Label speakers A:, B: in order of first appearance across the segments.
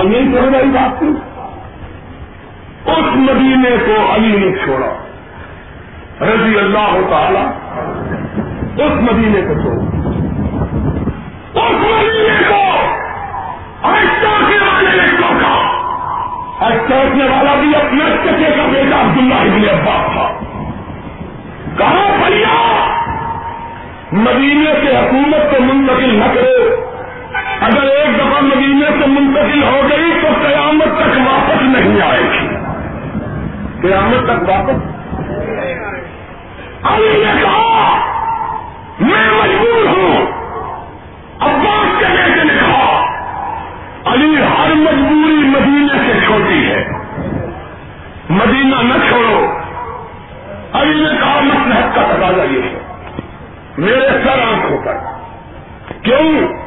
A: اور نہیں چھوڑ گئی بات کی اس مدینے کو علی نے چھوڑا۔ رضی اللہ تعالی اس مدینے کو چھوڑا۔ اس مدینے کو چوکنے والا بھی اپنے چچے کا بیٹا عبداللہ ابن عباس تھا۔ کہاں بھیا مدینے سے حکومت کو منتقل نہ کرو۔ اگر ایک دفعہ مدینے سے منتقل ہو گئی تو قیامت تک واپس نہیں آئے گی۔ قیامت تک واپس؟ علی نے کہا، میں مجبور ہوں۔ عباس کے بیٹے نے کہا، علی ہر مجبوری مدینے سے چھوٹی ہے۔ مدینہ نہ چھوڑو۔ علی نے کہا مسلحت کا تقاضا یہ ہے۔ میرے سر آنکھوں پر۔ کیوں؟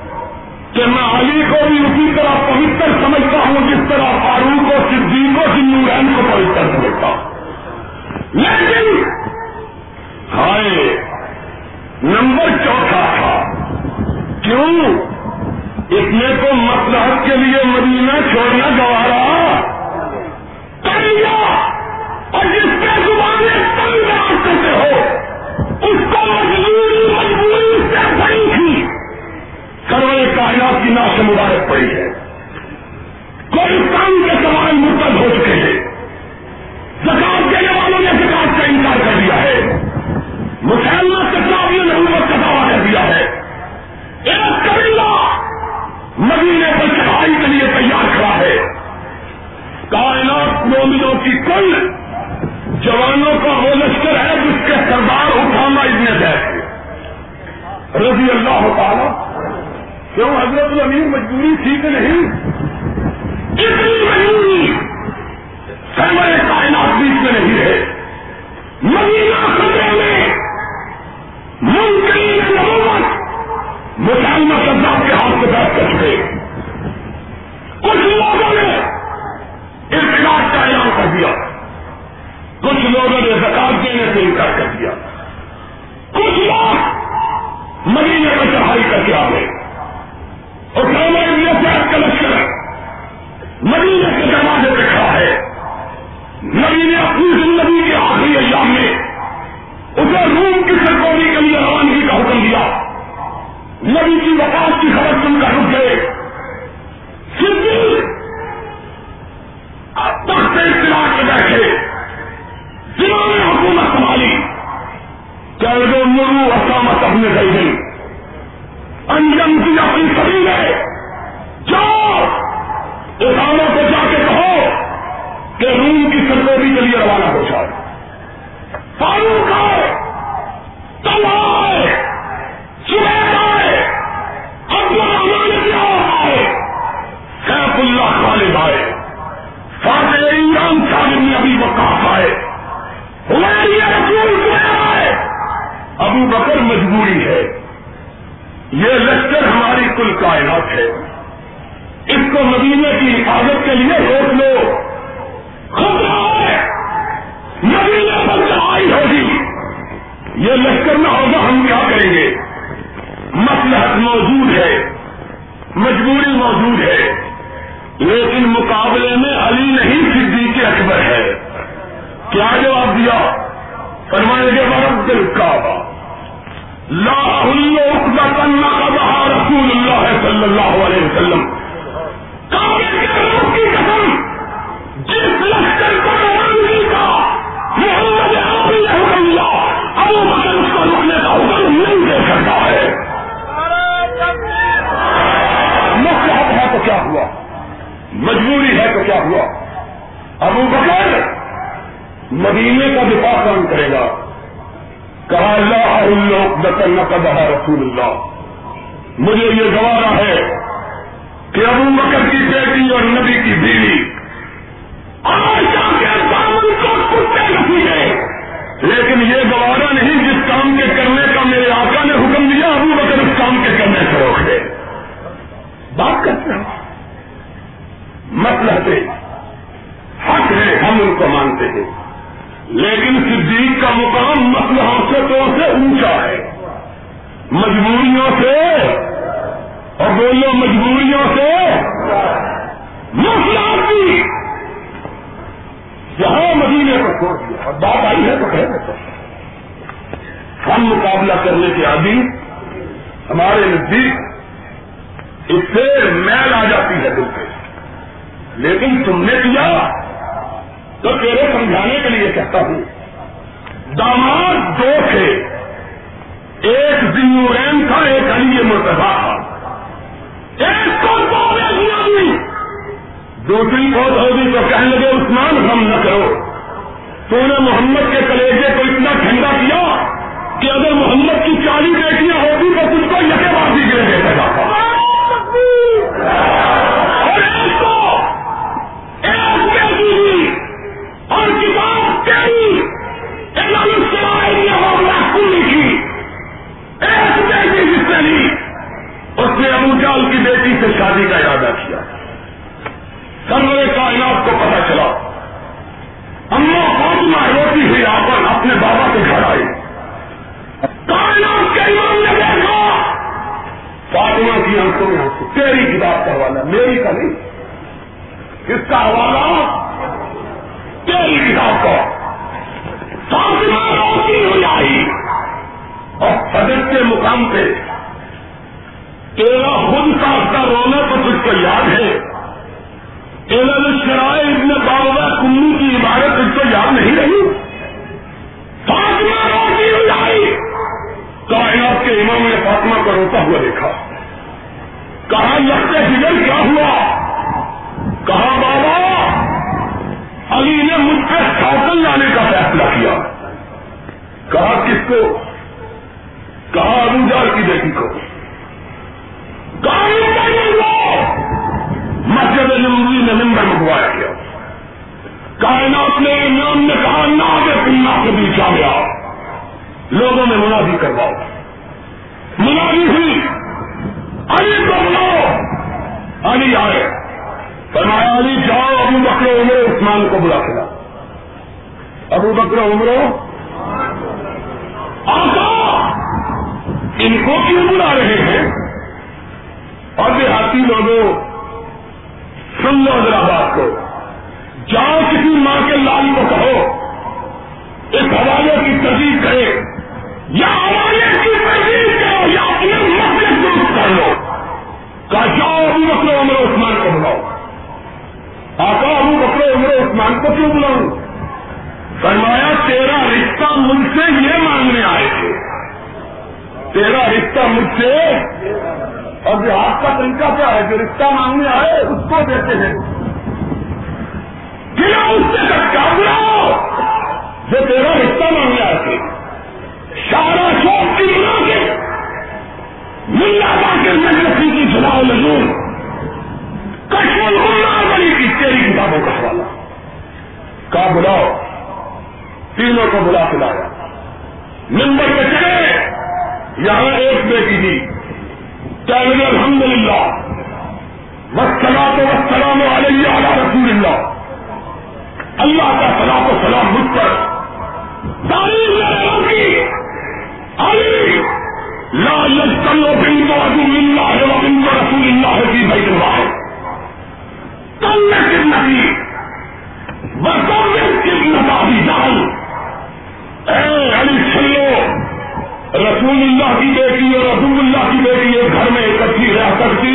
A: کہ میں علی کو بھی اسی طرح پوتر سمجھتا ہوں جس طرح فاروق و صدیق و نورین کو پوتر سمجھتا ہوں۔ لیکن ہائے، نمبر چوتھا تھا، کیوں؟ اتنے کو مسلحت کے لیے مدینہ چھوڑنا گوارا۔ کر اور جس کے زبانیں تنگ راستے سے ہو، اس کو مجبوری مجبوری سروے کائنات کی ناش مبارک پڑی ہے۔ کوئی کام کے سوال مرتب ہو چکے ہیں۔ زکات دینے والوں نے زکات کا انکار کر دیا ہے۔ مسلمان کتابیوں نے حکومت کا دعویٰ کر دیا ہے۔ ایک قبیلہ مدینے پر چڑھائی کے لیے تیار کھڑا ہے۔ کائنات مومنوں کی کل جوانوں کا وہ لشکر ہے جس کے سردار اٹھانا ابن زید۔ رضی اللہ تعالی کیوں حضرت الامیر مجبوری تھی کہ نہیں؟ اتنی مجبوری کائنات بیچ میں نہیں ہے مدینہ خطرے میں ممکن نبوت مسلمہ سردار کے ہاتھ سے بیٹھ کر چکے کچھ لوگوں نے انتظار کا اعلان کر دیا۔ کچھ لوگوں نے زکات دینے سے انکار کر دیا۔ کچھ لوگ مدینے پر چڑھائی کر کے آ گئے۔ اور صحت کا لشکر مدینے کے دروازے پہ کھڑا ہے۔ نبی نے اپنی زندگی کے آخری ایام میں۔ اسے روم کی سرکوری کے لیے روانگی کا حکم دیا۔ نبی کی وقات کی خبر سن کر رک گئے۔ صدیق تخت اطلاع کے بیٹھے۔ جنہوں نے حکومت سنبھالی۔ کل وہ مرو اسامت اپنے گئی گئی انجم کی اپنی سبھی ہے جاؤ۔ اسامہ کو جا کے کہو کہ روم کی سرکوری کے لیے روانہ ہو جائے۔ فاروق آئے تل آئے سبیر آئے عبد الرحمان کیا آئے سیف اللہ خالد آئے۔ فاتح ایران صاحب نے ابھی وقاف آئے۔ ہماری رسول آئے۔ ابو بکر مجبوری ہے۔ یہ لشکر ہماری کل کائنات ہے۔ اس کو مدینے کی حفاظت کے لیے روک لو۔ خطرہ ہے مدینے پر چڑھائی ہوگی۔ یہ لشکر نہ ہوگا، ہم کیا کریں گے؟ مسلحت موجود ہے۔ مجبوری موجود ہے۔ لیکن مقابلے میں علی نہیں، صدیق اکبر ہے۔ کیا جواب دیا؟ فرمائیں گے برب دل کعبہ لا رسول اللہ صلی اللہ علیہ وسلم۔ کی قسم، جس لشکر کو روانگی کا محمد ابو بکر اس کو رکنے کا حکم نہیں دے سکتا ہے۔ ہے تو کیا ہوا؟ مجبوری ہے تو کیا ہوا؟ ابو بکر مدینے کا دفاع کون کرے گا؟ کہا اللہ دکن رسول اللہ۔ مجھے یہ گوارا ہے کہ ابو بکر کی بیٹی اور نبی کی بیوی آشا کے دامن کو کتے نہیں ہے۔ لیکن یہ گوارا نہیں جس کام کے کرنے کا میرے آقا نے حکم دیا، ابو بکر اس کام کے کرنے سے روک دے۔ بات کرتے ہیں۔ مطلب حق ہے، ہم ان کو مانتے ہیں۔ لیکن صدیق کا مقام مسلحوں سے طور سے اونچا ہے۔ مجبوریوں سے اور بولو مجبوریوں سے مسلح بھی۔ جہاں مہینے کو چھوڑ دیا اور بات آئی ہے تو کہہ ہم مقابلہ کرنے کے عادی ہمارے نزدیک اس سے میل آ جاتی ہے دل پہ لیکن تم نے کیا؟ تو تیرے سمجھانے کے لیے کہتا ہوں۔ داماد دو تھے۔ ایک زیورین تھا، ایک علی مرتبہ تھا۔ ایک کو دی دوسری بہت ہوگی تو کہنے لگے، عثمان، ہم نہ کرو۔ تو نے محمد کے کلیجے کو اتنا ٹھنڈا کیا کہ اگر محمد کی چالی بیٹیاں ہوتی تو تم کو یقے بازی گرے دیتا سرور کائنات کو پتا چلا۔ اما فاطمہ روتی ہوئی آپن اپنے بابا کے گھر آئی کائنات کے امام نے دیکھا۔ فاطمہ کی آنکھوں میں آنکھوں تیری کتاب کا حوالہ، میری کا نہیں۔ کس کا حوالہ تیری کتاب کا۔ فاطمہ روتی ہوئی آئی۔ اور حضرت کے مقام پہ تیرا خود کا رونا تو تجھ کو یاد ہے۔ شرائے ابن بابا کمو کی عبادت اس کو یاد نہیں رہی؟ فاطمہ روتی ہوئی آئی۔ کائنات کے امام نے فاطمہ کو روتا ہوا دیکھا۔ کہا لگتے ہجر کیا ہوا؟ کہا، بابا، علی نے مجھ پہ سائیکل لانے کا فیصلہ کیا۔ کہا، کس کو؟ کہا، ابو جال کی بیٹی کو۔ مسجد نمبی نے نمبر منگوایا گیا کائنات نے امام نے کہا، نہ آگے پننا کے بیچ آ گیا لوگوں میں منادی کرواؤ۔ منادی ہوئی۔ علی کو بلاؤ۔ علی آئے۔ فرمایا، علی جاؤ، ابو بکر عمر عثمان کو بلا کلا ابو بکر عمر؟ آقا! ان کو کیوں بلا رہے ہیں؟ اور دیہاتی لوگوں سن لو ذرا بات کو۔ جاؤ کسی ماں کے لال کو کہو۔ اس حوالے کی تجدید کرے۔ یا حوالے کی تجدید کرو یا اپنے مسئلے درست کر لو۔ کہا، جاؤ ابو بکر عمر عثمان کو بلاؤ۔ آقا ابو بکر عمر عثمان کو کیوں بلاؤں؟ فرمایا، تیرا رشتہ مجھ سے یہ مانگنے آئے تھے۔ تیرا رشتہ مجھ سے اور بہار کا طریقہ کیا ہے، جو رشتہ مانگنے آئے، اس کو دیتے ہیں۔ گلا اس سے کیا جو تیرا رشتہ مانگنے آئے تھے، سارا شوق کی بنا کے۔ ملا با کے مجلسی کی سلاؤ لزون کشمل اللہ بڑی کی تیری کتابوں کا حوالہ۔ کا بلاؤ۔ تینوں کو بلا کے لایا۔ ممبر پہ چلے۔ یہاں ایک بیٹی تھی۔ کہنے الحمد للہ وسلام تو وسلام علیہ علی رسول اللہ اللہ کا سلام و سلام مجھ پر۔ تعلیم کی۔ علی لا یجتلو بن موضوع اللہ و بن رسول اللہ کی بیت اللہ کل کن نبی بسم کن نبی جان اے علی چلو رسول اللہ کی بیٹی اور رسول اللہ کی بیٹی ایک گھر میں اکٹھی رہ سکتی۔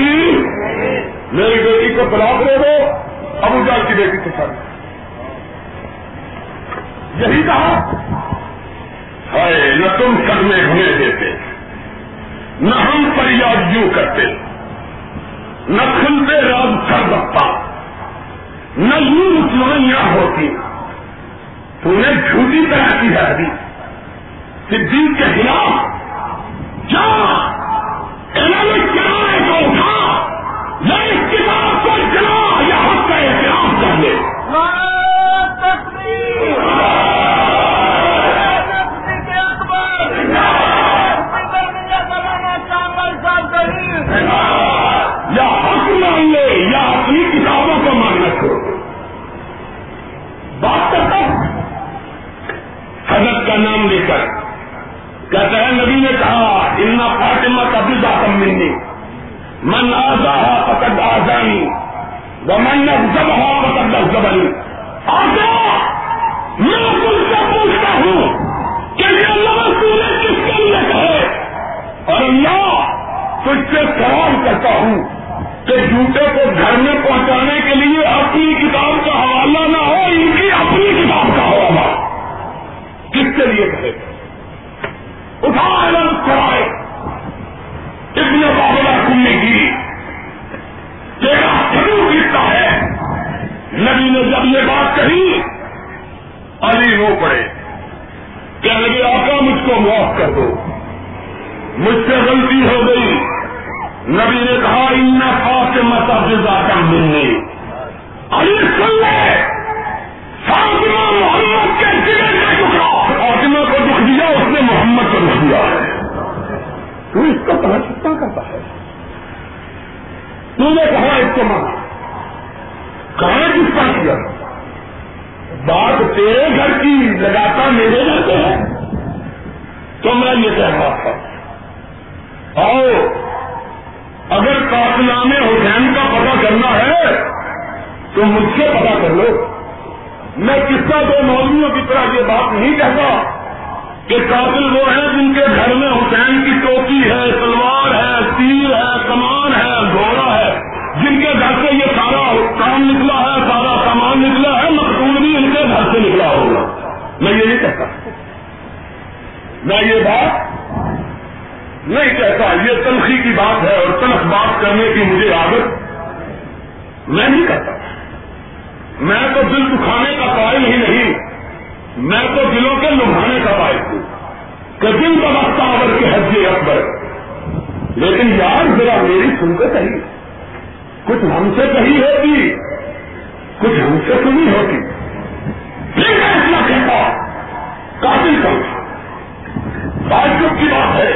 A: میری بیٹی کو طلاق دے دو، ابو جال کی بیٹی کے ساتھ۔ یہی کہا۔ ہے نہ تم کرنے ہونے دیتے، نہ ہم فریاد یوں کرتے، نہ کھلتے راب سر بکتا، نہ یوں مسلمانیاں ہوتی۔ تو نے جھوٹی طرح کی ہے ابھی۔ صدیق کے خلاف جا کہا اتنا فاطمہ کا بھی داخل ملنی من آزا پکڑ آزانی وہ من جب ہوا پکڑ دس زبانی آزا! میں تم سے پوچھتا ہوں کہ یہ لفظ تو نے کس کے لیے کہے؟ اور اللہ تجھ سے سوال کرتا ہوں کہ جوتے کو گھر میں پہنچانے کے لیے اپنی کتاب کا حوالہ نہ ہو، ان کی اپنی کتاب کا حوالہ۔ کس کے لیے کہے؟ جب یہ بات کہی علی رو پڑے۔ کہنے لگے، آقا، مجھ کو معاف کر دو۔ مجھ سے غلطی ہو گئی۔ نبی نے کہا ان خاص مساجد کا ملنے علی سن لے فاطمہ محمد کے دلے کا ٹکڑا فاطمہ کو دکھ دیا، اس نے محمد کو دکھ دیا۔ ہے تو اس کا کہاں چھپا کرتا ہے؟ تو نے کہا اس کو مانا کہاں کس کا کیا بات تیرے گھر کی لگاتا میرے گھر سے ہے۔ تو میں یہ کہہ رہا تھا۔ آؤ اگر کافلام حسین کا پتا کرنا ہے، تو مجھ سے پتا کر لو۔ میں کس کا دو مولویوں کی طرح یہ بات نہیں کہتا کہ قاتل وہ ہیں جن کے گھر میں حسین کی ٹوپی ہے تلوار ہے تیر ہے کمان ہے، گھوڑا ہے۔ جن کے گھر سے یہ سارا کام نکلا ہے، سارا سامان نکلا ہے، مقصود بھی ان کے گھر سے نکلا ہوگا۔ میں یہ نہیں کہتا۔ میں یہ بات نہیں کہتا۔ یہ تنخی کی بات ہے اور تنخ بات کرنے کی مجھے عادت میں نہیں کہتا میں تو دل دکھانے کا قائل ہی نہیں۔ میں تو دلوں کے لبھانے کا قائل ہوں۔ کہ دل کا وقت آور کے حج اکبر۔ لیکن یار، ذرا میری سن کے صحیح۔ کچھ ہم سے کہی ہوتی، کچھ ہم سے سنی ہوتی۔ پھر میں اتنا کہتا کافی کم۔ تعجب کی بات ہے۔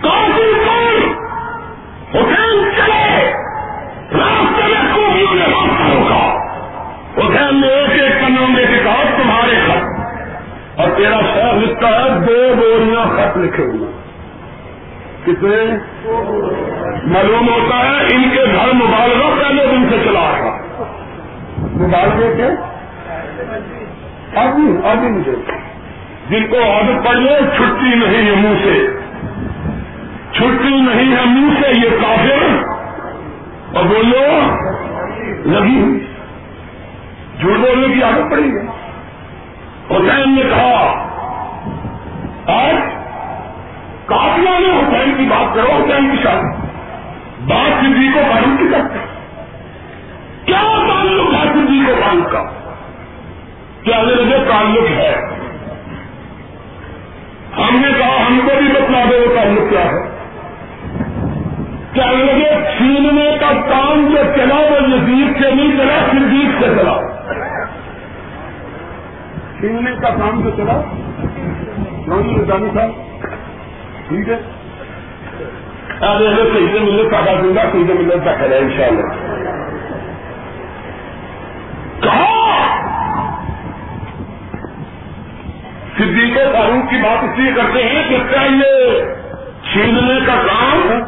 A: کافی کون حسین چلے۔ راستے میں خوبیوں نے راستہ روکا حسین نے ایک ایک کنوگے کے کہا تمہارے خط اور تیرا شہر لکھتا ہے، دو بوریاں خط لکھے ہوئے۔ کتنے؟ معلوم ہوتا ہے ان کے گھر مبالغہ پہلے دن سے چلا تھا مبالغے کے؟ ابھی ابھی مجھے۔ جن کو عادت پڑ لے چھٹی نہیں ہے منہ سے۔ چھٹی نہیں ہے منہ سے یہ کافر۔ اور بولو لگی ہوئی۔ جھوٹ بولنے کی عادت پڑی ہے۔ حسین نے کہا آج کافیا نے حسین کی بات کرو حسین کی شادی۔ بات سدھی کو معلوم کی کرتے کیا تعلق ہے سدھی کو معلوم کا؟ کیا لگے تعلق ہے؟ ہم نے کہا ہم کو بھی بتلا دو وہ تعلق کیا ہے۔ کیا لگے چھیننے کا کام جو چلا وہ یزید سے نہیں چلا، صدیق سے چلا؟ چھیننے کا کام جو چلا؟ جی، جانی صاحب، ٹھیک ہے؟ ارے صحیح سے ملے پیدا دوں گا صحیح سے ملنے کا خیر ان شاء اللہ صدیق فاروق کی بات اس لیے کرتے ہیں کہ کیا یہ چھیننے کا کام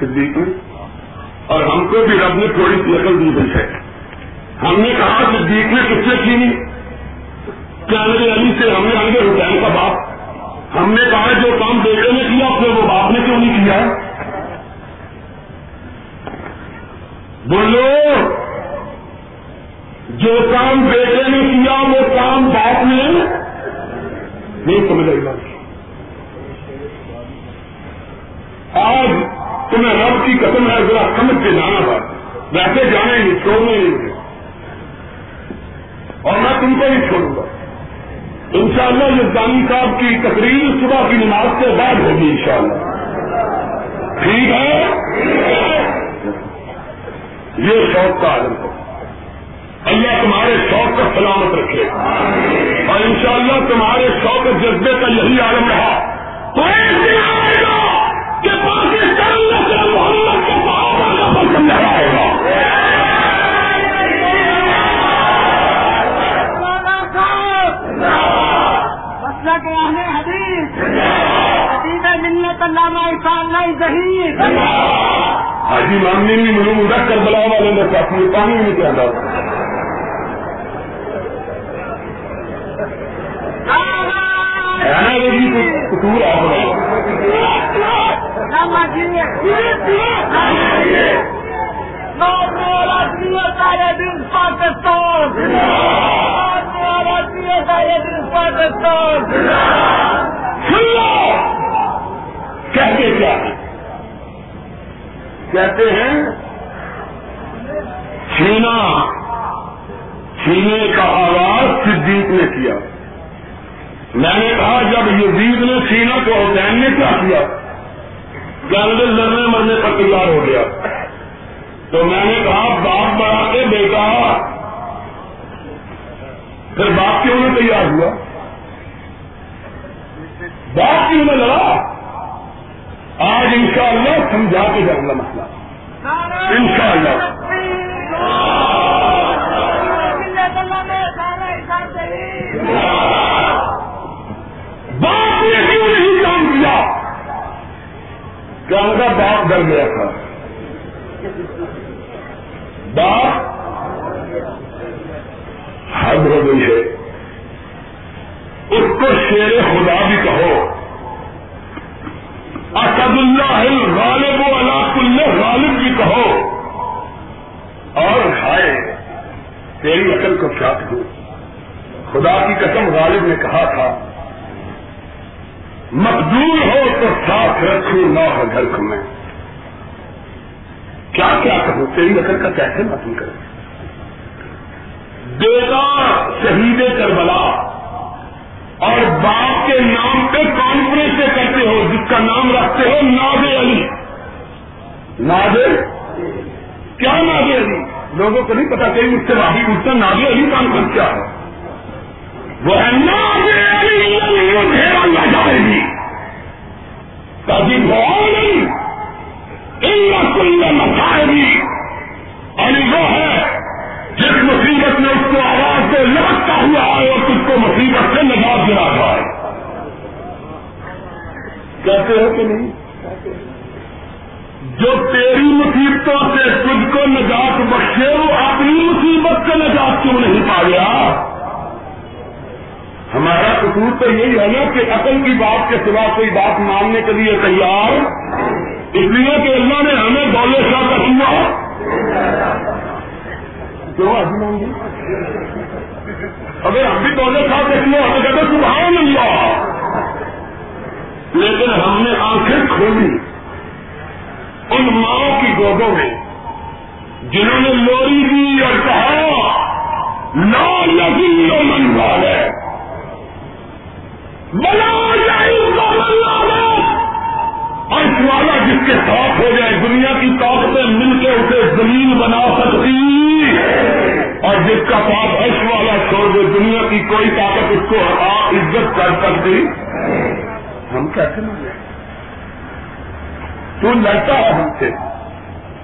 A: صدیق اور ہم کو بھی رب نے تھوڑی سی عقل دی گئی ہے۔ ہم نے کہا صدیق نے کس سے چھینی؟ کیا علی سے ہم نے آگے حسین کا باپ ہم نے کہا جو کام بیٹے نے کیا پھر وہ باپ نے کیوں نہیں کیا؟ بولو، جو کام بیٹے نے کیا، وہ کام باپ نے نہیں سمجھ رہی بات۔ آج تمہیں رب کی قسم ہے، ذرا سمجھ کے جانا تھا ویسے جانے نہیں، چھوڑنے نہیں۔ اور میں تم کو نہیں چھوڑوں گا۔ ان شاء اللہ یہ دانی صاحب کی تقریر صبح کی نماز کے بعد ہوگی ان شاء اللہ ٹھیک ہے؟ یہ شوق کا عالم ہے اللہ تمہارے شوق کا سلامت رکھے۔ اور انشاءاللہ تمہارے شوق جذبے کا یہی عالم رہا۔ تو ایک دن آئے گا کہ پاکستان محمد کے کا پسند آئے حاجی ماننے میں مجھے مجھے کربلا والے نے کافی پانی نہیں کیا تھا۔
B: پاکستان
A: کہتے کیا؟ ہیں کہتے ہیں چھینا۔ چھینے کا آواز صدیق نے کیا۔ میں نے کہا جب یزید نے سینا کو حسین نے کیا کیا؟ کہ لڑنے مرنے پر تیار ہو گیا؟ تو میں نے کہا باپ بڑھا کے بیٹا۔ پھر باپ کیوں نہیں تیار ہوا؟ باپ کیوں نے لڑا؟ آج انشاءاللہ سمجھا کے جاؤں گا مسئلہ انشاءاللہ۔ باپ نے کیوں نہیں کام کیا؟ کیا ہوگا باپ ڈر گیا تھا۔ باپ حد ہو گئی ہے۔ اس کو شیر خدا بھی کہو۔ اسد اللہ غالب و علاق اللہ غالب بھی کہو۔ اور ہائے، تیری عقل کو کیا کہوں؟ خدا کی قسم غالب نے کہا تھا، مقدور ہو تو ساتھ رکھوں نہ ہو گھر کو میں۔ کیا کیا کہوں؟ تیری عقل کا کیسے معلوم کرے بیٹا شہید کربلا۔ اور باپ کے نام پہ کانفرنس سے کرتے ہو، جس کا نام رکھتے ہو ناز علی۔ ناز کیا ناز علی؟ لوگوں کو نہیں پتا کہ اس سے باقی پوچھتا ناز علی کانفرنس کیا ہے۔ وہ ہے ناز علی جائے گی کبھی بہت نہیں کل مسائے گی علی وہ ہے جس مصیبت میں اس کو آواز سے لگتا ہوا آئے اور تجھ کو مصیبت سے نجات دلا جائے کہتے ہو کہ نہیں؟ جو تیری مصیبتوں سے تجھ کو نجات بخشے، وہ اپنی مصیبت سے نجات کیوں نہیں پا گیا؟ ہمارا قصور تو یہی ہے نا کہ عقل کی بات کے سوا کوئی بات ماننے کے لیے تیار۔ اس لیے کہ اللہ نے ہمیں دولے شاہ کا سوا۔ کیوں ابھی اگر ہم بھی دولے شاہ کا سوا تو کہتے سبحان اللہ۔ لیکن ہم نے آنکھیں کھولی۔ ان ماؤں کی گودوں میں، جنہوں نے لوری دی اور کہا، لا لگی من والے۔ بنا عرش والا جس کے ساتھ ہو جائے، دنیا کی طاقتیں مل کے اسے زمین بنا سکتی۔ اور جس کا پاس عرش والا چھوڑ دے، دنیا کی کوئی طاقت اس کو آپ عزت کر سکتی؟ ہم کیسے ملے تو لڑتا ہے ہم سے۔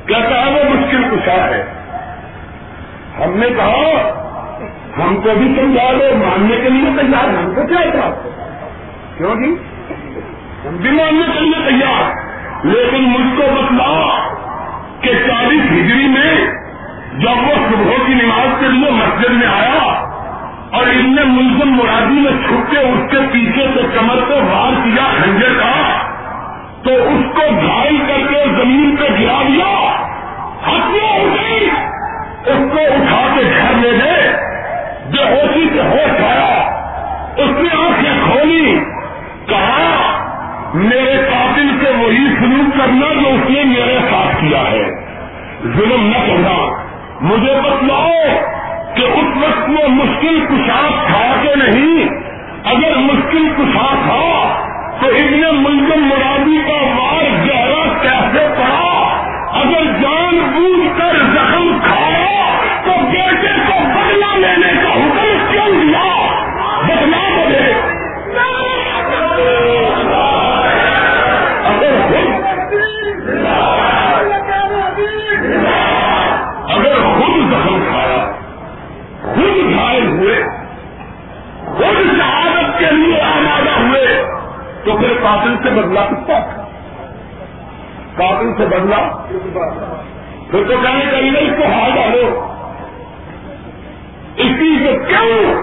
A: کہتا ہے وہ مشکل کشا ہے۔ ہم نے کہا، ہم کو بھی سمجھا دو، ماننے کے لیے تیار ہم کو کیا تھا کیوں جی؟ ہم بھی ماننے کے لیے تیار۔ لیکن مجھ کو بتلا کہ چالیس ہجری میں جب وہ صبح کی نماز کے لیے مسجد میں آیا اور ان نے ملزم مرادی میں چھپ کے اس کے پیچھے سے کمر کو وار کیا، خنجر کا، تو اس کو گھائل کر کے زمین پہ گرا دیا۔ ہتھیار ہو گئی اس کو اٹھا کے گھر لے گئے۔ جو ہوشی سے ہوش آیا۔ اس نے آنکھیں کھولی۔ کہا، میرے قاتل سے وہی سلوک کرنا جو اس نے میرے ساتھ کیا ہے۔ ظلم نہ کرنا۔ مجھے بتلاؤ کہ اس وقت میں مشکل کشاک تھا کہ نہیں۔ اگر مشکل کشاک تھا تو ابن ملزم مرادی کا وار گہرا کیسے پڑا؟ اگر جان بوجھ کر زخم کھایا تو بیٹے کو بدلا لینے کا حکم کیوں دیا؟ بدلا قاتل سے بدلا سکتا قاتل سے بدلا پھر تو کہنے کا نہیں، اس کو ہار ڈالو۔ اسی سے کیوں؟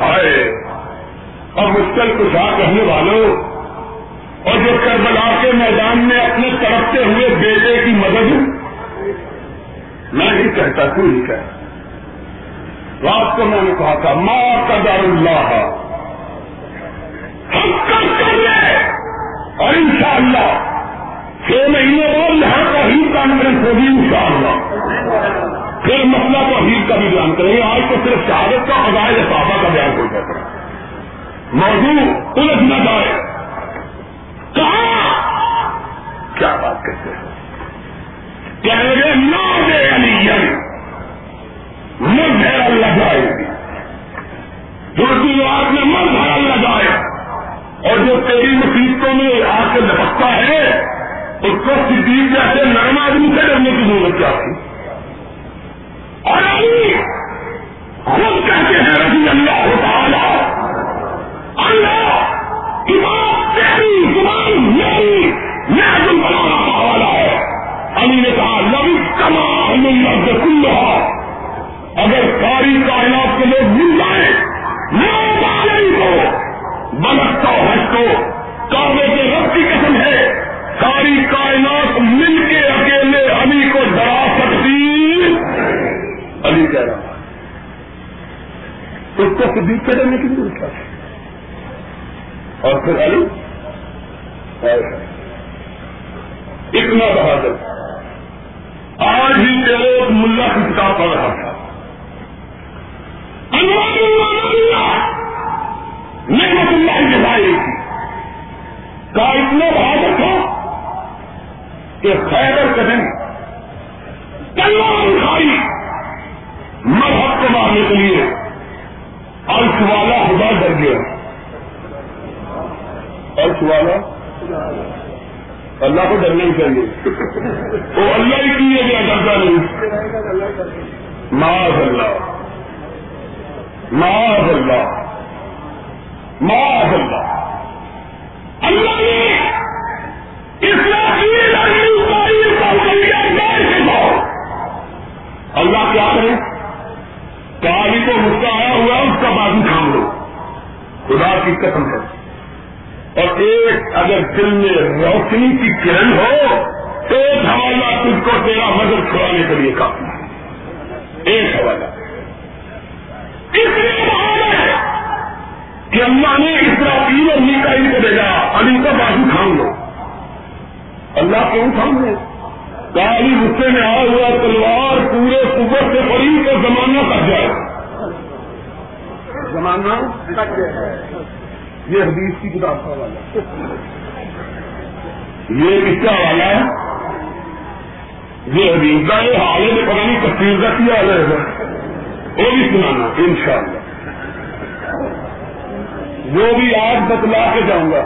A: ہائے، اور مشکل کشا کہنے والوں، اور جو کربلا کے میدان میں اپنے تڑپتے ہوئے بیٹے کی مدد، میں نہیں کہتا، تو ہی کہ رات کو میں نے کہا تھا ماں قدر اللہ ہم کر کر لے اور انشاءاللہ، چھ مہینے بعد یہاں کا ہی کانفرنس ہوگی انشاءاللہ۔ پھر مسئلہ تو حید کا بھی بیان کریں گے۔ آج تو صرف شہادت کا فضائل صحابہ کا بیان ہو جاتا ہے موضوع الجھ نہ جائے۔ کہاں؟ کیا بات کرتے ہیں؟ کہیں گے نہ دے علی مظہر اللہ جائے گی دوسری بات میں مظہر اللہ جائے اور جو تیری مصیبتوں میں آ کے لپکتا ہے، اس کو صدیق جیسے نرم آدمی سے ڈرنے کی ضرورت کیا تھی؟ اور علی خود کہتے ہیں، رضی اللہ تعالی، اللہ کتاب تیری زبان میری میں دل بنانا کا حوالہ ہے۔ علی نے کہا، لبی کما مرد کل اگر ساری کائنات کے لوگ بنکتا ہٹو کعبے کے رب کی قسم ہے، ساری کائنات مل کے اکیلے علی کو ڈرا سکتی۔ علی کہہ رہا اس کو صدیق کے ڈرنے کی ضرورت ہے۔ اور پھر علی؟ اتنا بہادر۔ آج ہی میرے ایک ملا کی کتاب پڑھ رہا تھا۔ نعمت اللہ کی تھی کا اتنا بہادر تھا کہ خیبر کے دن تلوار اٹھائی مرحب کو مارنے کے لیے الف والا خدا ڈر گیا الف والا اللہ کو ڈرنا ہی چاہیے۔ وہ اللہ ہی کی ہے کیا ڈرتا نہیں۔ معاذ اللہ۔ معاذ اللہ۔ معاذ اللہ۔ اللہ نے اللہ۔ کیا کرے؟ کاری کو غصہ آیا ہوا اس کا بازو تھام لو۔ خدا کی قسم ہے اور ایک اگر دل میں روشنی کی کرن ہو، تو ایک حوالہ تجھ کو تیرا مدد چھوڑانے کے لیے کافی۔ ہے ایک حوالہ۔ اس لیے ہے کہ اللہ نے اس طرح تین اور نکائی کو بھیجا علی کا بازو تھام لو۔ اللہ کیوں تھام لے کالی غصے میں آیا ہوا تلوار پورے قوت سے پڑی تو زمانہ کٹ جائے۔ زمانہ یہ حدیث کی کتاب کا والا یہ کس کا والا ہے؟ یہ حدیث کا یہ حال ہے پتا نہیں تفصیل کا کیا ہے۔ وہ بھی سنانا ان شاء اللہ وہ بھی آج بتلا کے جاؤں گا۔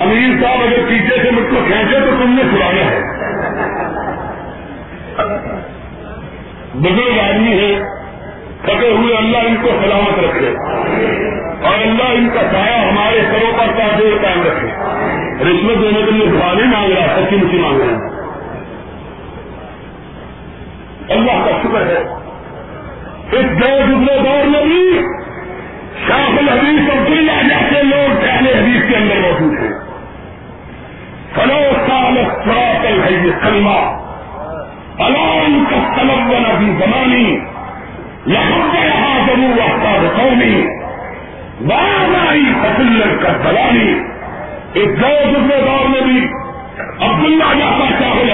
A: امیر صاحب اگر پیچھے سے مجھ کو کھینچے تو تم نے سنانا ہے۔ بزرگ آدمی ہے۔ تھکے ہوئے اللہ ان کو سلامت رکھے۔ اور اللہ ان کا سایہ ہمارے سروں پر تاجر قائم رکھے۔ رشوت دینے کے لیے نہیں مانگ رہا، سچی مچی مانگ رہے ہیں اللہ کا شکر ہے۔ اس دو گزرے دور میں بھی شاخ الحدیث اور دنیا جیسے لوگ پہلے حدیث کے اندر موجود ہیں۔ فلو سال سراطل ہے یہ کلمہ۔ علام کا سلب بنا بھی زمانی یہاں پہ یہاں ضرور افطار قومی۔ بائی فصل کا دلانی ایک دو دوسرے دور میں بھی عبداللہ جیسا شاہ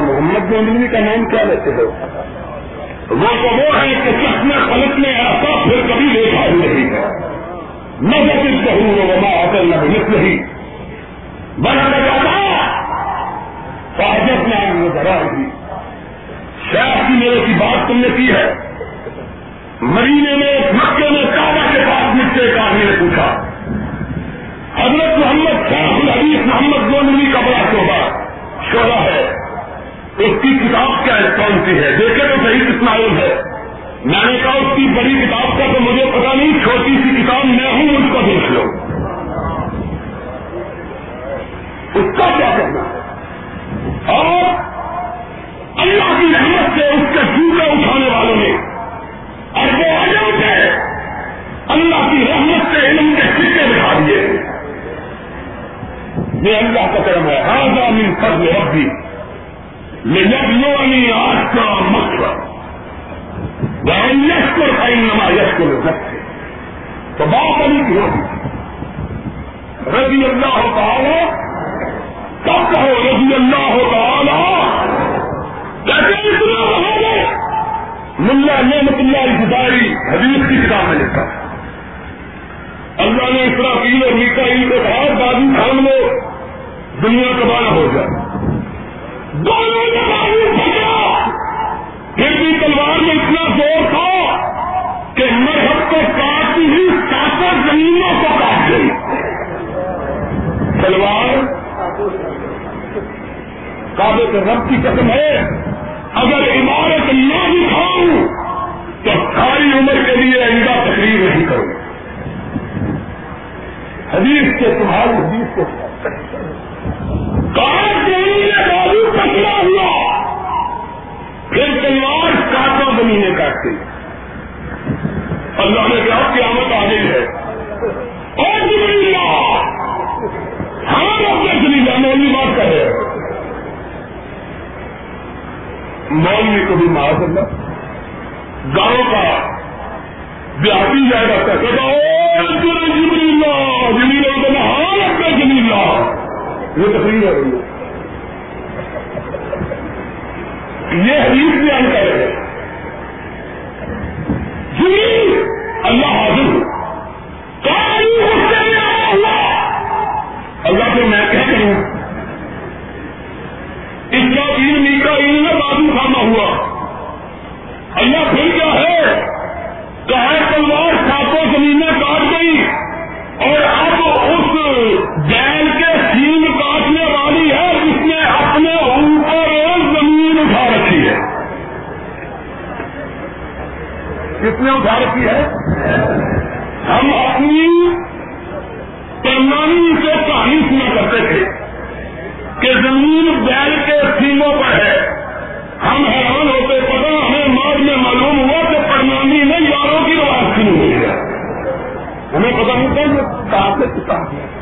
A: اور محمد گوندی کا نام کیا لیتے ہو؟ وہ تو وہ ہے کہ شخص میں خلط میں ایسا پھر کبھی دیکھا ہی نہیں ہے۔ نہ بچت کہوں وہ وما اکل نہ ملت نہیں بنا لگاتا فاجت میں وہ ذرا ہوئی شاید کی میرے کی بات تم نے کی ہے۔ مرینے میں، مکے میں کعبہ کے پاس مٹے کا آدمی نے پوچھا۔ حضرت محمد شاہ الحدیث محمد گوندی کا بڑا شعبہ شعبہ ہے۔ اس کی کتاب کیا ہے کون سی ہے؟ دیکھے تو صحیح کتنا علم ہے۔ میں نے کہا اس کی بڑی کتاب کا تو مجھے پتا نہیں، چھوٹی سی کتاب میں ہوں، اس کو دیکھ لو۔ اس کا کیا کرنا ہے اور اللہ کی رحمت سے اس کے جوتے اٹھانے والوں نے اور وہ عجم سے اللہ کی رحمت سے علم کے سکے دکھا دیے۔ یہ اللہ کا کرم ہے۔ آزامی جامع فضل ربی۔ میں آج کا مقصد یشکر کا انما یشکر رکھتے تو بات ابھی کی ہوگی۔ رضی اللہ تعالی کب کہو رضی اللہ تعالی کیسے اتنا رہا ملا نعمت اللہ گزاری حدیث کی کتاب میں لکھا۔ اللہ نے اسرافیل اور میکا عید کو کہا بازو تھام لو، دنیا تباہ ہو جائے۔ دونوں نے پھر بھی تلوار میں اتنا زور تھا کہ مرحب کو کاٹتی ہی ساتوں زمینوں کو کاٹ گئی تلوار کابے کے رب کی قسم ہے۔ اگر عمارت نہ دکھاؤں تو ساری عمر کے لیے عمدہ تقریر نہیں کروں۔ حدیث کے تمہاری حدیث کے کار چوری نے بازو پکڑا ہوا۔ پھر تلوار کاٹا زمینیں کاٹتے اللہ نے کہا، قیامت آ گئی ہے۔ اور جبریلا ہم ہاں، اپنے جبریلا مولوی بات کر رہے ہیں مولوی کو بھی معاذ اللہ گاؤں کا دیہاتی جائے گا کہتا جبریلا جبریلا کہنا ہاں اپنا جبریلا یہ تقریر ہے رہی یہ حدیث بیان کر رہے ہیں۔ جی، اللہ حاضر ہو کاری اللہ سے میں کہہ کروں اس کا دین میکا ان میں بازو کھانا ہوا۔ اللہ پھر کیا ہے؟ کہا تلوار ساتوں زمینیں کاٹ گئی اور اب اس بیل کے سینگ کاٹنے والی ہے جس نے اپنے اوپر زمین اٹھا رکھی ہے۔ کس نے اٹھا رکھی ہے؟ ہم اپنی پرنامی سے کہانی سنا کرتے تھے کہ زمین بیل کے سینگوں پر ہے۔ ہم حیران ہوتے پتا ہمیں بعد میں معلوم ہوا کہ پرنامی میں یاروں کی آواز شروع ہوئی ہے۔ ہمیں پتا نہیں تھا سے کتاب ہے کہا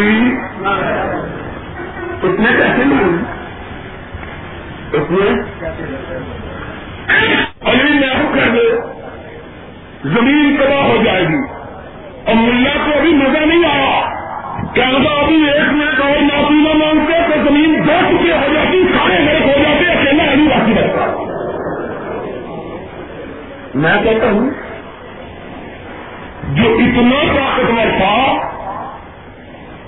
A: خلافت اتنے کیسے نہیں اتنے علی محب کر دے، زمین تباہ ہو جائے گی۔ اور ملا کو ابھی مزہ نہیں آیا۔ کہ ابھی ایک منٹ اور معافی نہ مانگتے تو زمین دو ٹکڑے ہو جاتی، سارے غلط ہو جاتے، اکیلا علی باقی رہتا۔ میں کہتا ہوں، جو اتنا طاقتور تھا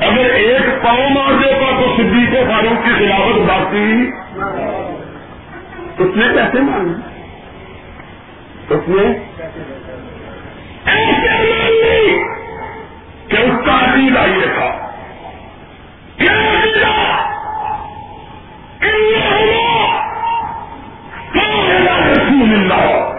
A: اگر ایک پاؤں مار دیتا تو صدیق فاروق کی خلافت باقی اس نے کیسے مانی؟ اس نے ایسے مان کہ اس کا عقیدہ یہ تھا کیا عقیدہ رسول اللہ۔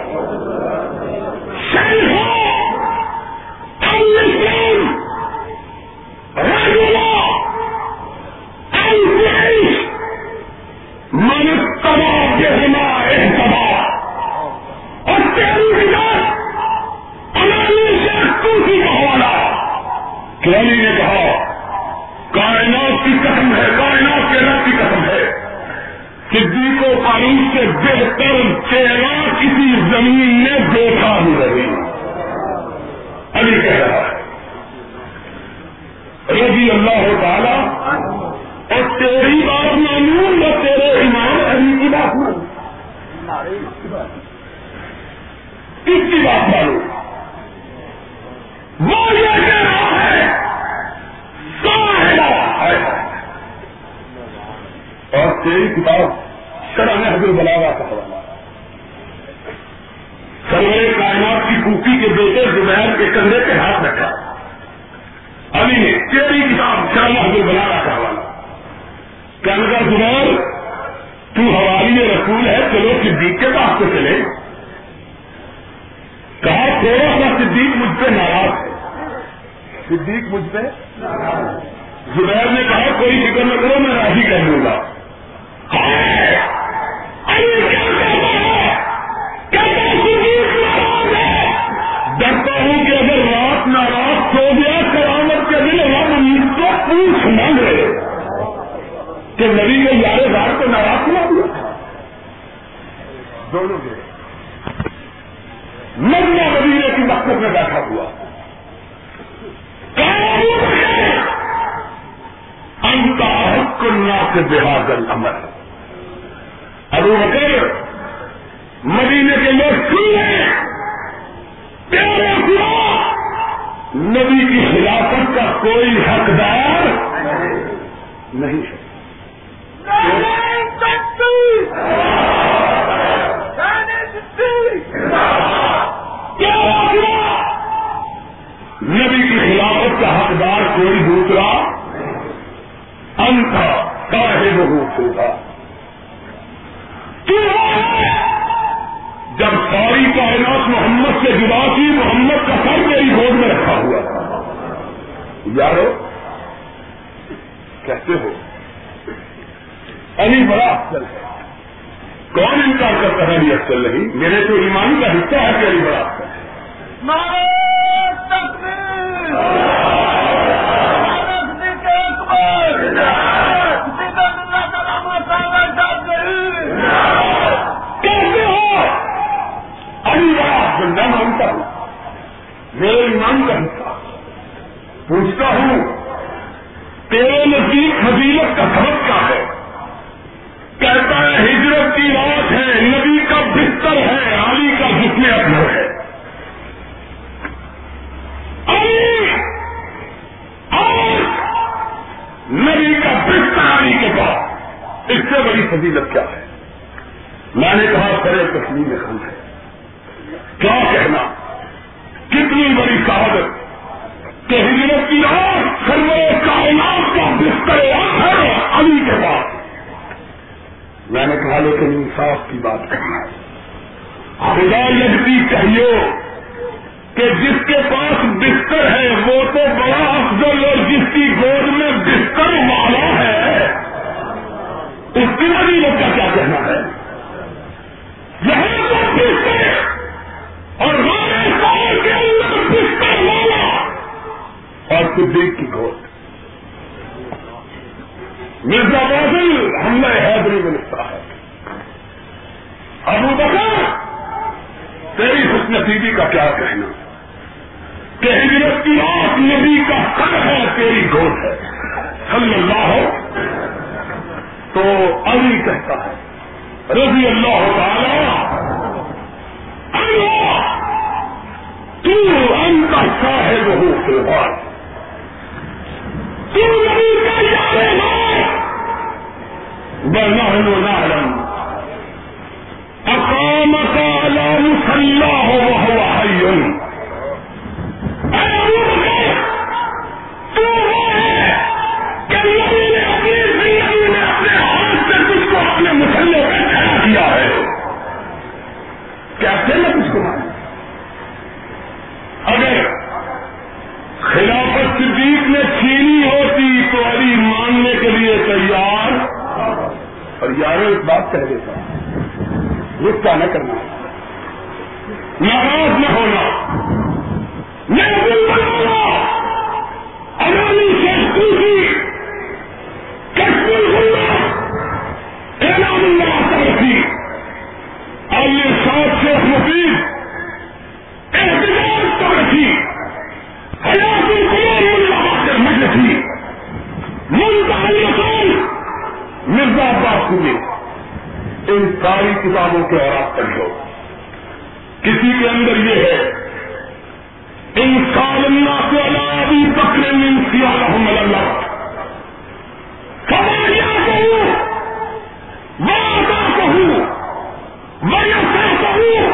A: صدیق و قانون سے بہتر چہرہ کسی زمین نے دیکھا ہی نہیں علی کہہ رہا ہے۔ رضی اللہ تعالی، اور تیری بات مانوں یا تیرے امام علی کی بات مانوں کس کی بات مانوں وہ یہ کہہ رہا ہے۔ اور تیری کتاب شرح حضر بلاوا کا حوالہ سروے کائنات کی کوکی کے بیٹے زبیر کے کندھے پہ ہاتھ رکھا علی نے تیری کتاب شرح حضر بلاوا کا حوالہ کہنے کا زبیر تو حوالی رسول ہے چلو صدیق کے پاس سے چلے کہا تھوڑا سا صدیق مجھ پہ ناراض ہے صدیق مجھ پہ؟ زبیر نے کہا، کوئی فکر نہ کرو، میں راضی کر لوں گا۔ ڈرتا ہوں کہ اگر رات ناراض سو گیا، قیامت کے دن رب امید کو پوچھ مانگ رہے کہ نبی کے یارے دار کو ناراض کیا دیا دونوں کے مجمع مدینے کی مقصد میں بیٹھا۔ حق اللہ سے ابو بکر مدینے کے لوگ سن پیارے خدا، نبی کی خلافت کا کوئی حقدار نہیں ہے۔ نبی کی خلافت کا حقدار کوئی دوسرا کاہے بہت ہوگا جب ساری کائنات محمد سے جدا کی محمد کا سر میری گود میں رکھا ہوا تھا۔ یارو، کہتے ہو، علی بڑا افسر ہے۔ کون انکار کرتا ہے علی افسر نہیں؟ میرے تو ایمانی کا حصہ ہے کہ علی بڑا افسر ہے کیسے ہو علی بڑا افسر میں مانتا ہوں میرے ایمان کا حصہ پوچھتا ہوں، تیرے نزدیک فضیلت کا سبب کیا ہے؟ کہتا ہے، ہجرت کی رات ہے، نبی کا بستر ہے علی کا جسم اپنا ہے۔ اور نبی کا بستر علی کے پاس۔ اس سے بڑی فضیلت کیا ہے؟ میں نے کہا کرے تسلیم خان ہے۔ کیا کہنا؟ کتنی بڑی شہادت کہ ہجرت کی رات سرور کائنات کا بستر ہے علی کے پاس۔ میں نے کہا، لیکن انصاف کی بات کرنا ہے۔ خدا لگتی چاہیے کہ جس کے پاس بستر ہے، وہ تو بڑا افضل اور جس کی گود میں بستر والا ہے، اس دن ابھی لوگ کا کیا کہنا ہے؟ یہاں پر بستر اور اور صدیق کی گود مرزا بادل ہم نے حیدری میں لکھتا ہے۔ ابو بکر، تیری خوش نصیبی کا کیا کہنا؟ کہ ہجرت کی آس نبی کا سر ہے، تیری گود ہے۔ صلی اللہ ہو۔ تو علی کہتا ہے، رضی اللہ تعالی، اللہ، تو ان کا صاحب ہو فی الحال تو نبی کا یاد ہے۔ ونحن کہہ دیتا غصہ نہ کرنا۔ ناراض نہ ہونا۔ میں دل کتابوں کے اور آپ پڑھ لو کسی کے اندر یہ ہے ان سالنا کے علاوہ بکرے ان سیاح اللہ۔ سمایا کہوں واضح کہوں ویسا کہوں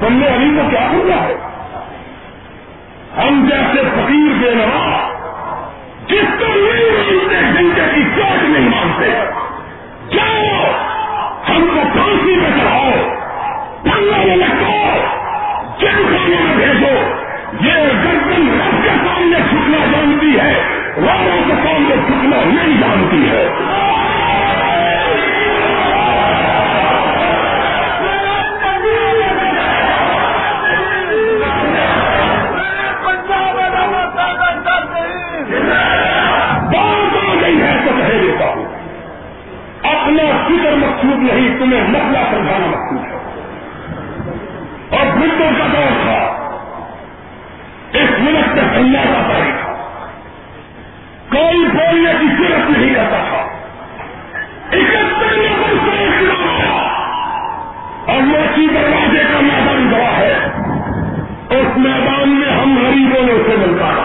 A: تم نے ابھی کو کیا گزرا ہے؟ ہم جیسے فقیر بے نوا، جس کو گھنٹے کی چوٹ نہیں مانتے، جاؤ، ہم کو پھانسی میں چڑھاؤ پنگا میں لٹکاؤ، جن خانے میں بھیجو، یہ گردن رب کے سامنے چھٹنا جانتی ہے والوں کے سامنے چھٹنا نہیں جانتی ہے۔ نہیں، تمہیں مسئلہ سمجھانا مقصود ہے۔ اور بندوں کا دور تھا۔ اس منٹ میں سنیا کا تاریخ تھا۔ کوئی بولنے کی ضرورت نہیں کرتا تھا۔ اور موسی دروازے کا میدان گوا ہے۔ اس میدان میں ہم غریبوں نے اسے ملتا تھا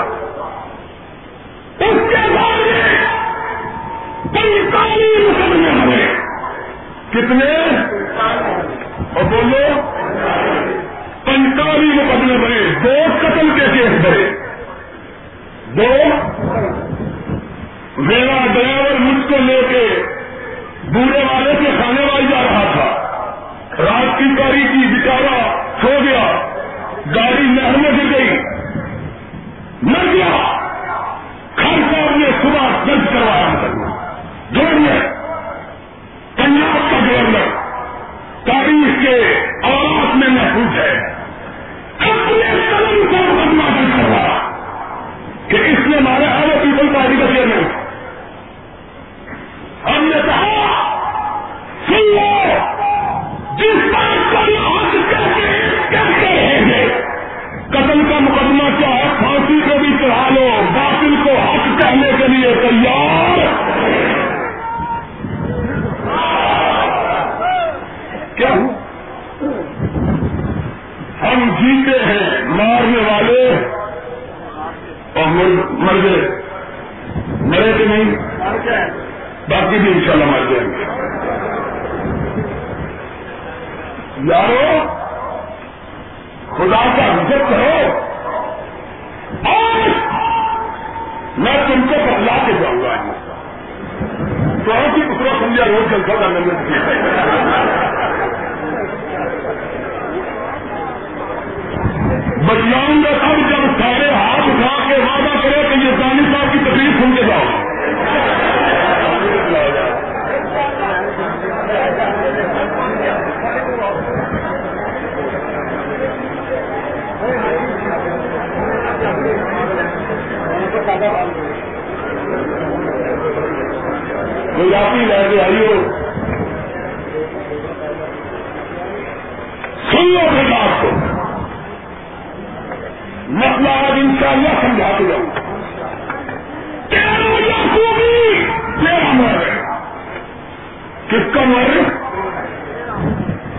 A: کتنے؟ اور بولو؟ پینتالیس مقدمے بنے۔ دو قتل کے کیس بنے۔ دو میرا ڈرائیور مجھ کو لے کے بوڑھے والے سے کھانے والی جا رہا تھا۔ رات کی گاڑی کی بچارا سو گیا۔ گاڑی نہر میں گر گئی۔ مر گیا۔ خر صاحب نے صبح درج کروایا۔ گورنر پنجاب کا گے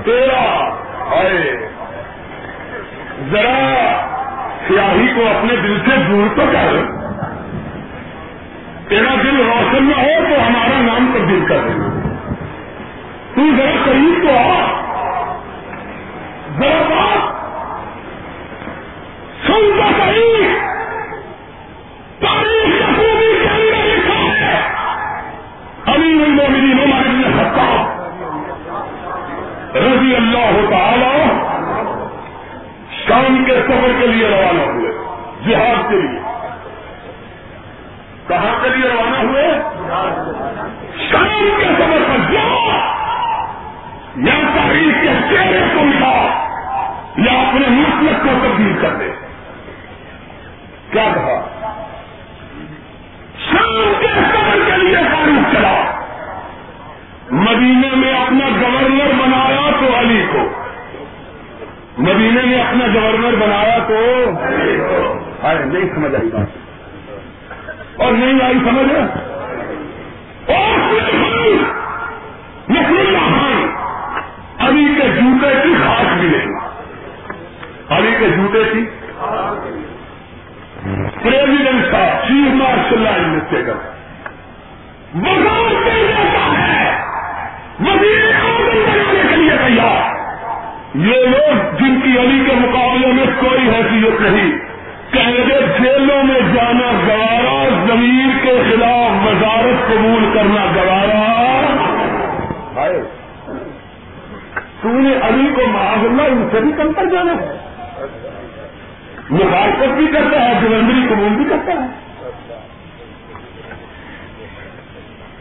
A: تیرا آئے ذرا سیاہی کو اپنے دل سے دور تو کر۔ تیرا دل روشن نہ ہو تو ہمارا نام تبدیل کر دینا تو ذرا قریب تو آ۔ ذرا بات۔ سن صحیح۔ کے سفر کے لیے روانہ ہوئے، جہاد کے لیے۔ کہاں کے لیے روانہ ہوئے؟ شام کے سفر پر جاؤ یا تاریخ کے چہرے کو مٹا یا اپنے مسلک کو تبدیل کر دے۔ کیا کہا؟ شام کے سفر کے لیے فاروق چلا۔ مدینے میں اپنا گورنر بنایا تو علی کو۔ مدینے میں اپنا گورنر بنایا تو ارے نہیں سمجھ آئی بات۔ اور نہیں آئی سمجھ؟ نسل اللہ علی کے جوتے کی خاص ملے علی کے جوتے کی پریزیڈنٹ صاحب چیف مارشل ایڈمنسٹریٹر وزار ہے۔ وزیر یہ لوگ جن کی علی کے مقابلے میں کوئی حیثیت نہیں کہیں گے جیلوں میں جانا گوارا، زمین کے خلاف وزارت قبول کرنا گوارا۔ تو نے علی کو معاذ اللہ ان سے بھی کم کر جانا ہے مخالفت بھی کرتا ہے، جلندری قبول بھی کرتا ہے۔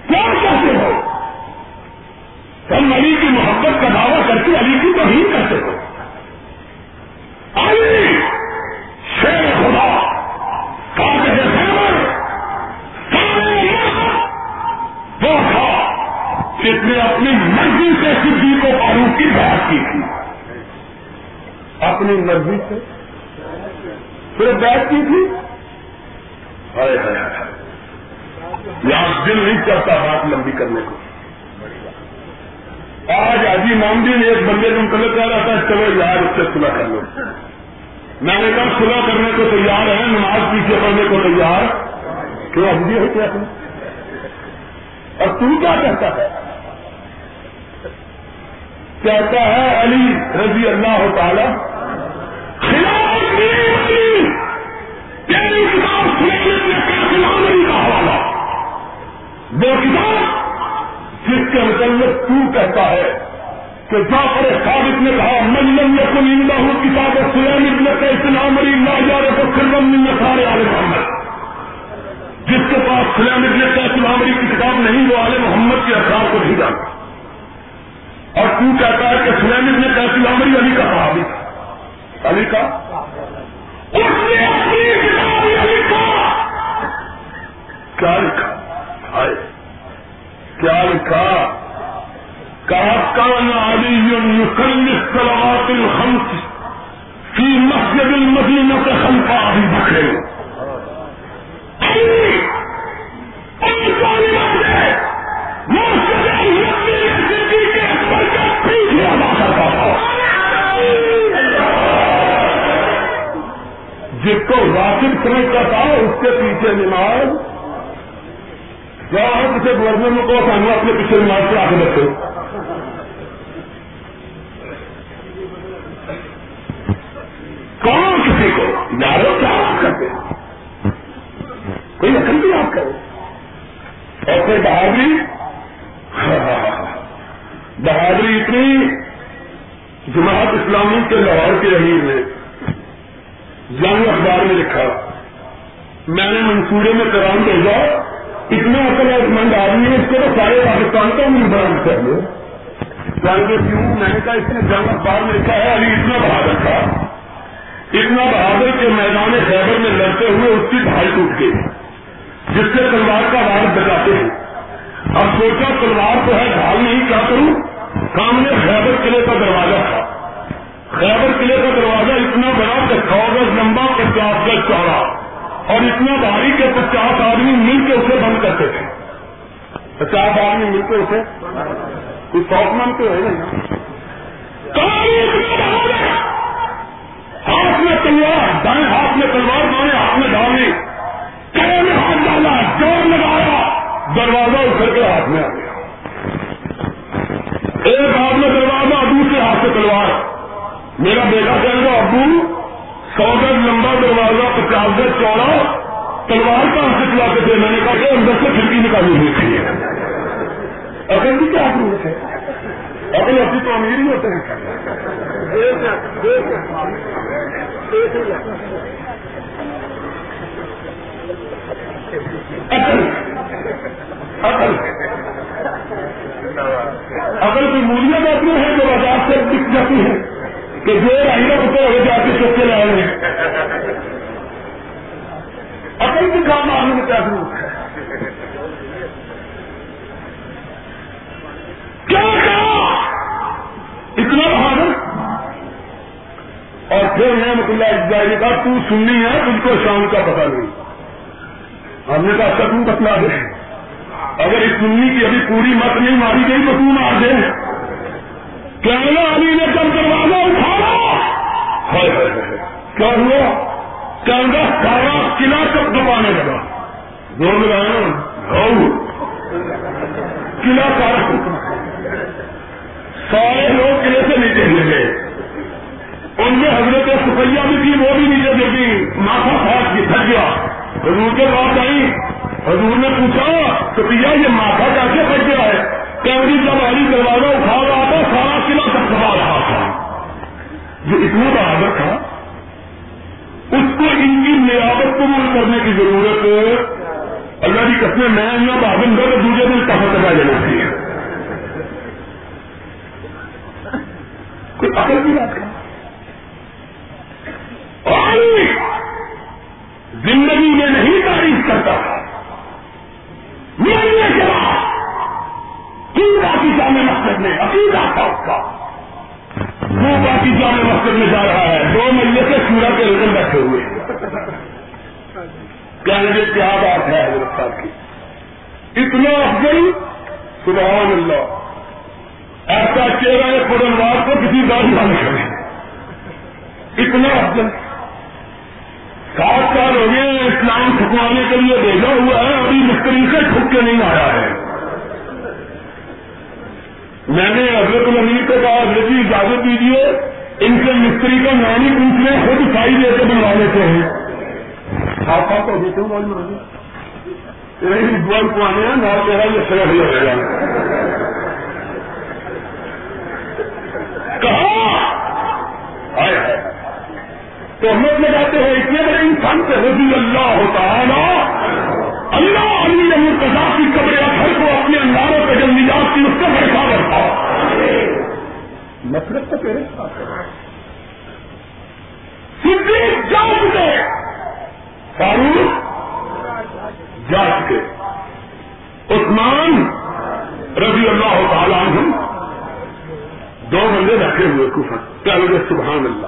A: کیا کہتے ہو؟ تم علی کی محبت کا دعویٰ کر کے علی کی توہین کرتے ہو۔ علی شیر خدا، کاغذ خیمر سارے وہ تھا جس نے اپنی مرضی سے سدھی کو فاروق کی بات کی تھی۔ اپنی مرضی سے؟ صرف بیٹھ کی تھی؟ یہاں دل نہیں چلتا بات لمبی کرنے کو۔ آج آجی مامدی نے ایک بندے کو متعلق کہہ رہا تھا چلو یار اس سے سلا کر لو۔ میں نے کہا سلا کرنے کو تیار ہے نماز پیچھے پڑھنے کو تیار؟ کیوں؟ ابھی ہے کیا تم اور تم کیا کہتا ہے؟ کہتا ہے، علی رضی اللہ تعالی کا حوالہ۔ وہ کتاب جس کے متعلق تو کہتا ہے کہ جعفر ثابت نے کہا ملم یقن اللہ کتاب سلیم ابن اسلام علی اللہ جارے کو خرم من سارے عالم محمد. جس کے پاس سلیم ابن اسلام علی کی کتاب نہیں، وہ عالم محمد کے اثرات کو نہیں جانتا۔ اور تو کہتا ہے کہ سلیم ابن اسلام علی علی کا صحابی تھا۔ علی کا؟ اس نے اپنی کتاب علی کا۔ کیا لکھا؟ آئے کیا لکھا؟ کہا، کان علی یقل سلوات الخمس فی مسجد المدینہ سے خلفا ابھی بکھرے جس کو واقف سمجھتا تھا، اس کے پیچھے نماز جہاں کسی گورنر میں کو سامنے اپنے پیچھے نماز پڑھا کے رکھو کون کسی کو یارو کیا آپ کرتے کوئی عقل بھی آپ کرو اور پھر بہادری؟ بہادری اتنی جماعت اسلامی کے لاہور کے رہی میں جنگ اخبار میں لکھا۔ میں نے منصورے میں کرام بھیجا۔ اتنا اصل مند آدمی ہے اس کو تو سارے پاکستان کا بھی بران کر لو جنگ کیوں؟ میں نے کہا اس نے جنگ اخبار میں لکھا ہے ابھی اتنا بہادر تھا۔ اتنا بہادر کے میدان خیبر میں لڑتے ہوئے اس کی ڈھائی ٹوٹ گئی، جس سے تلوار کا وارد بچاتے ہیں۔ اب سوچا تلوار تو ہے، ڈھال نہیں، کیا کروں؟ سامنے خیبر قلعے کا دروازہ تھا خیبر قلعے کا دروازہ اتنا بڑا کہ سو گز لمبا پچاس گز چوڑا اور اتنا بھاری کہ پچاس آدمی مل کے اسے بند کرتے تھے۔ پچاس آدمی مل کے اسے کوئی سوک من تو ہے ہاتھ میں تلوار، دائیں ہاتھ میں تلوار بائیں ہاتھ میں ڈالنی میں ہاتھ ڈالا جوڑ لگایا۔ دروازہ اکھڑ کے ہاتھ میں آ گیا۔ ایک ہاتھ میں دروازہ، دوسرے ہاتھ سے تلوار۔ میرا بیٹا کہے گا ابو سو گز لمبا دروازہ پچاس گز چوڑا، تلوار کا ہم سے چلا کے تھے میں نے کہا کہ اندر سے کھڑکی نکالی ہوئی تھی۔ اصل کی کیا ضرورت ہے اصل ایسی تو امیر ہی ہوتے ہیں۔ اگر کوئی مولیاں جاتی ہیں جو بازار سے دکھ جاتی ہیں کہ جو آئی نا اتر ہو جا کے چوکے لائے ہیں اپنی بھی کام آنے میں کیا ضرورت ہے۔ کیا کہا؟ اتنا بہادر اور پھر میں اللہ اجزائی نے کہا تو سننی ہے تم کو شام کا پتا نہیں۔ ہم نے کہا تم بتلا دے۔ اگر اس سننی کی ابھی پوری مت نہیں ماری گئی تو تم آ دے۔ کہنا علی نے جب دروازہ اٹھایا؟ کیا ہوا؟ کہنا سارا قلعہ کب دبانے لگا؟ زور لگایا؟ قلعہ سارا سارے لوگ قلعے سے نیچے گر گئے۔ ان میں حضرت سفیا بھی تھی، وہ بھی نیچے گر گئی۔ ماتھا پھاٹ کی تھک گیا۔ حضور کے پاس آئی۔ حضور نے پوچھا سفیا یہ ماتھا کیسے پھٹ گیا ہے؟ کیونکہ جب علی دروازہ اٹھا رہا تھا، سارا قلعہ تک دبا رہا تھا۔ جو اتنا بہادر تھا، اس کو ان کی نیابت قبول کرنے کی ضرورت اللہ کی قسم میں نہ بہادر کر دوسرے دن کہاں تک لینا۔ چاہیے کوئی عقل کی بات کہنے گے کیا بات ہے حضرت صاحب کی؟ اتنا افضل؟ سبحان اللہ۔ ایسا چہرہ پورنوار کو کسی بات نہ کرے اتنا افضل۔ سات سال ہو گئے اسلام ٹھکوانے کے لیے بھیجا ہوا ہے، ابھی مستری سے ٹھک کے نہیں آیا ہے۔ میں نے حضرت الامیر کو کہا حضرت جی اجازت دیجیے ان سے مستری کا نام ہی پوچھ لیں خود سائی دے کے بنوا لیتے ہیں آپ آپ کو دیتے ہوں بول کو آنے ہیں نہ تیرا یہ سر ہو جائے گا کہا آئے ہے تو ہم لوگ لگاتے ہیں اتنے بڑے انسان سے رضی اللہ ہوتا ہے نا اللہ علی مرتضا کی قبر اثر کو اپنے انداروں پہ جب نجات کی اس کا بڑھا بڑھتا نفرت تو تیرے صدیق جا چکے فاروق جا چکے۔ عثمان رضی اللہ تعالیٰ عنہ دو بندے رکھے ہوئے کفر۔ کیا لگے سبحان اللہ۔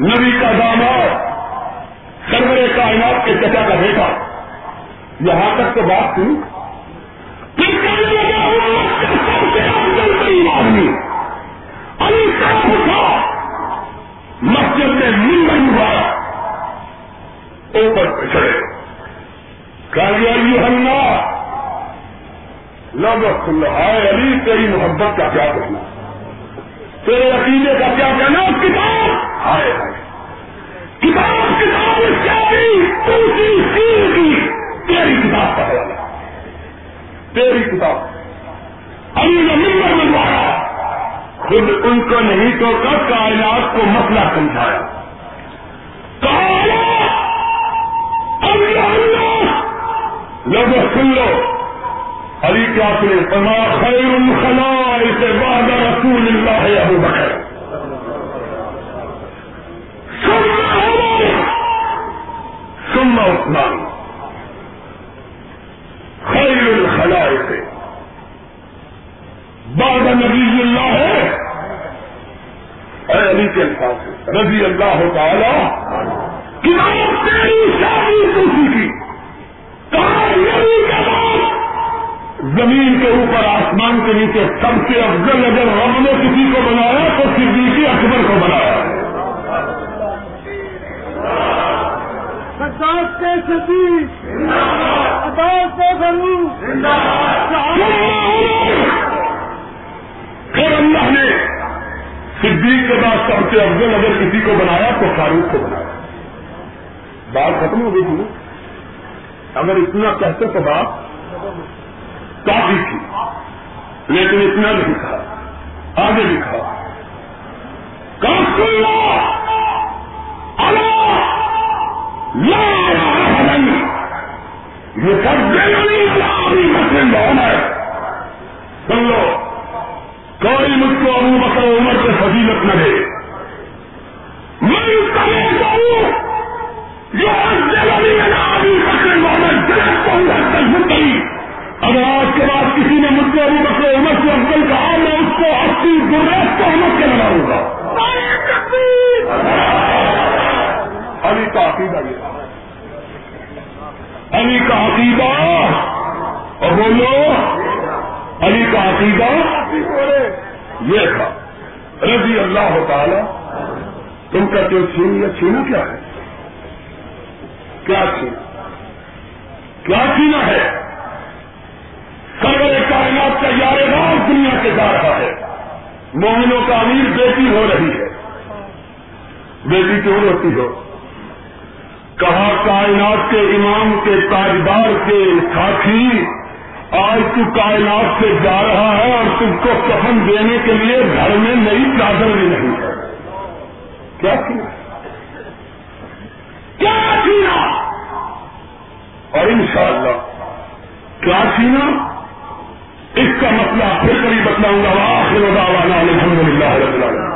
A: نبی کا داماد، سرور کائنات کے چچا کا بیٹا۔ یہاں تک تو بات تھی۔ آدمی علی صاحب تھا مسجد میں مل ہوا۔ اوپر پہ چڑھے۔ کہا یہ ہنگا لگ ہائے علی، تیری محبت کا کیا کہنا تیرے عقیدے کا کیا کہنا کتاب! آئے کتاب کتاب کیا کی۔ تیری کتاب پڑھا تیری کتاب۔ ابھی نے ممبر بنوایا خود ان کو نہیں تو کب کائنات کو مسئلہ سمجھایا؟ کہا لوگ سن لو۔ علی کیا سنے پما خیر الخلا اسے بعد رسول اللہ ابو بکر۔ ثم عثمان۔ خیر الخلائق بعد نبی اللہ۔ ہے اے علی کے الفاظ، رضی اللہ تعالی۔ تیری شادی کی کے بعد زمین کے اوپر آسمان کے نیچے سب سے افضل اگر ہم نے کسی کو بنایا تو صدیقی اکبر کو بنایا۔ پھر اللہ نے صدیق کے بعد سب سے افضل اگر کسی کو بنایا تو فاروق کو بنایا۔ بات ختم ہو گئی تھی اگر اتنا کہتے تو بات کافی تھی۔ لیکن اتنا نہیں تھا۔ آگے لکھا کافی یہ سب مسلم بہن ہے۔ سن لو۔ کوئی مجھ کو ابو بکر عمر سے فضیلت نہ دے۔ بکر عمر افضل کہا میں اس کو اسی گرس کو احمد کے لگاؤں گا۔ علی کا عقیدہ یہ۔ علی کا عقیدہ۔ اور بولو، علی کا عقیدہ۔ یہ تھا۔ رضی اللہ تعالی، تم کا جو چھین یا چھینا کیا ہے؟ کیا چھینا کیا چھینا ہے؟ سرور کائنات کا یار راز دنیا کے جا رہا ہے۔ مومنوں کا امیر بیٹی ہو رہی ہے۔ بیٹی کیوں ہوتی ہو؟ کہا کائنات کے امام کے تاجدار کے ساتھی، آج تو کائنات سے جا رہا ہے اور تم کو کفن دینے کے لیے گھر میں نئی چادر بھی نہیں ہے۔ کیا کیا؟ سینا اور انشاءاللہ، کیا سینا؟ اس کا مسئلہ پھر کبھی بتلاؤں گا آخر پھر ادا ہوا نہ لوگوں میں نہ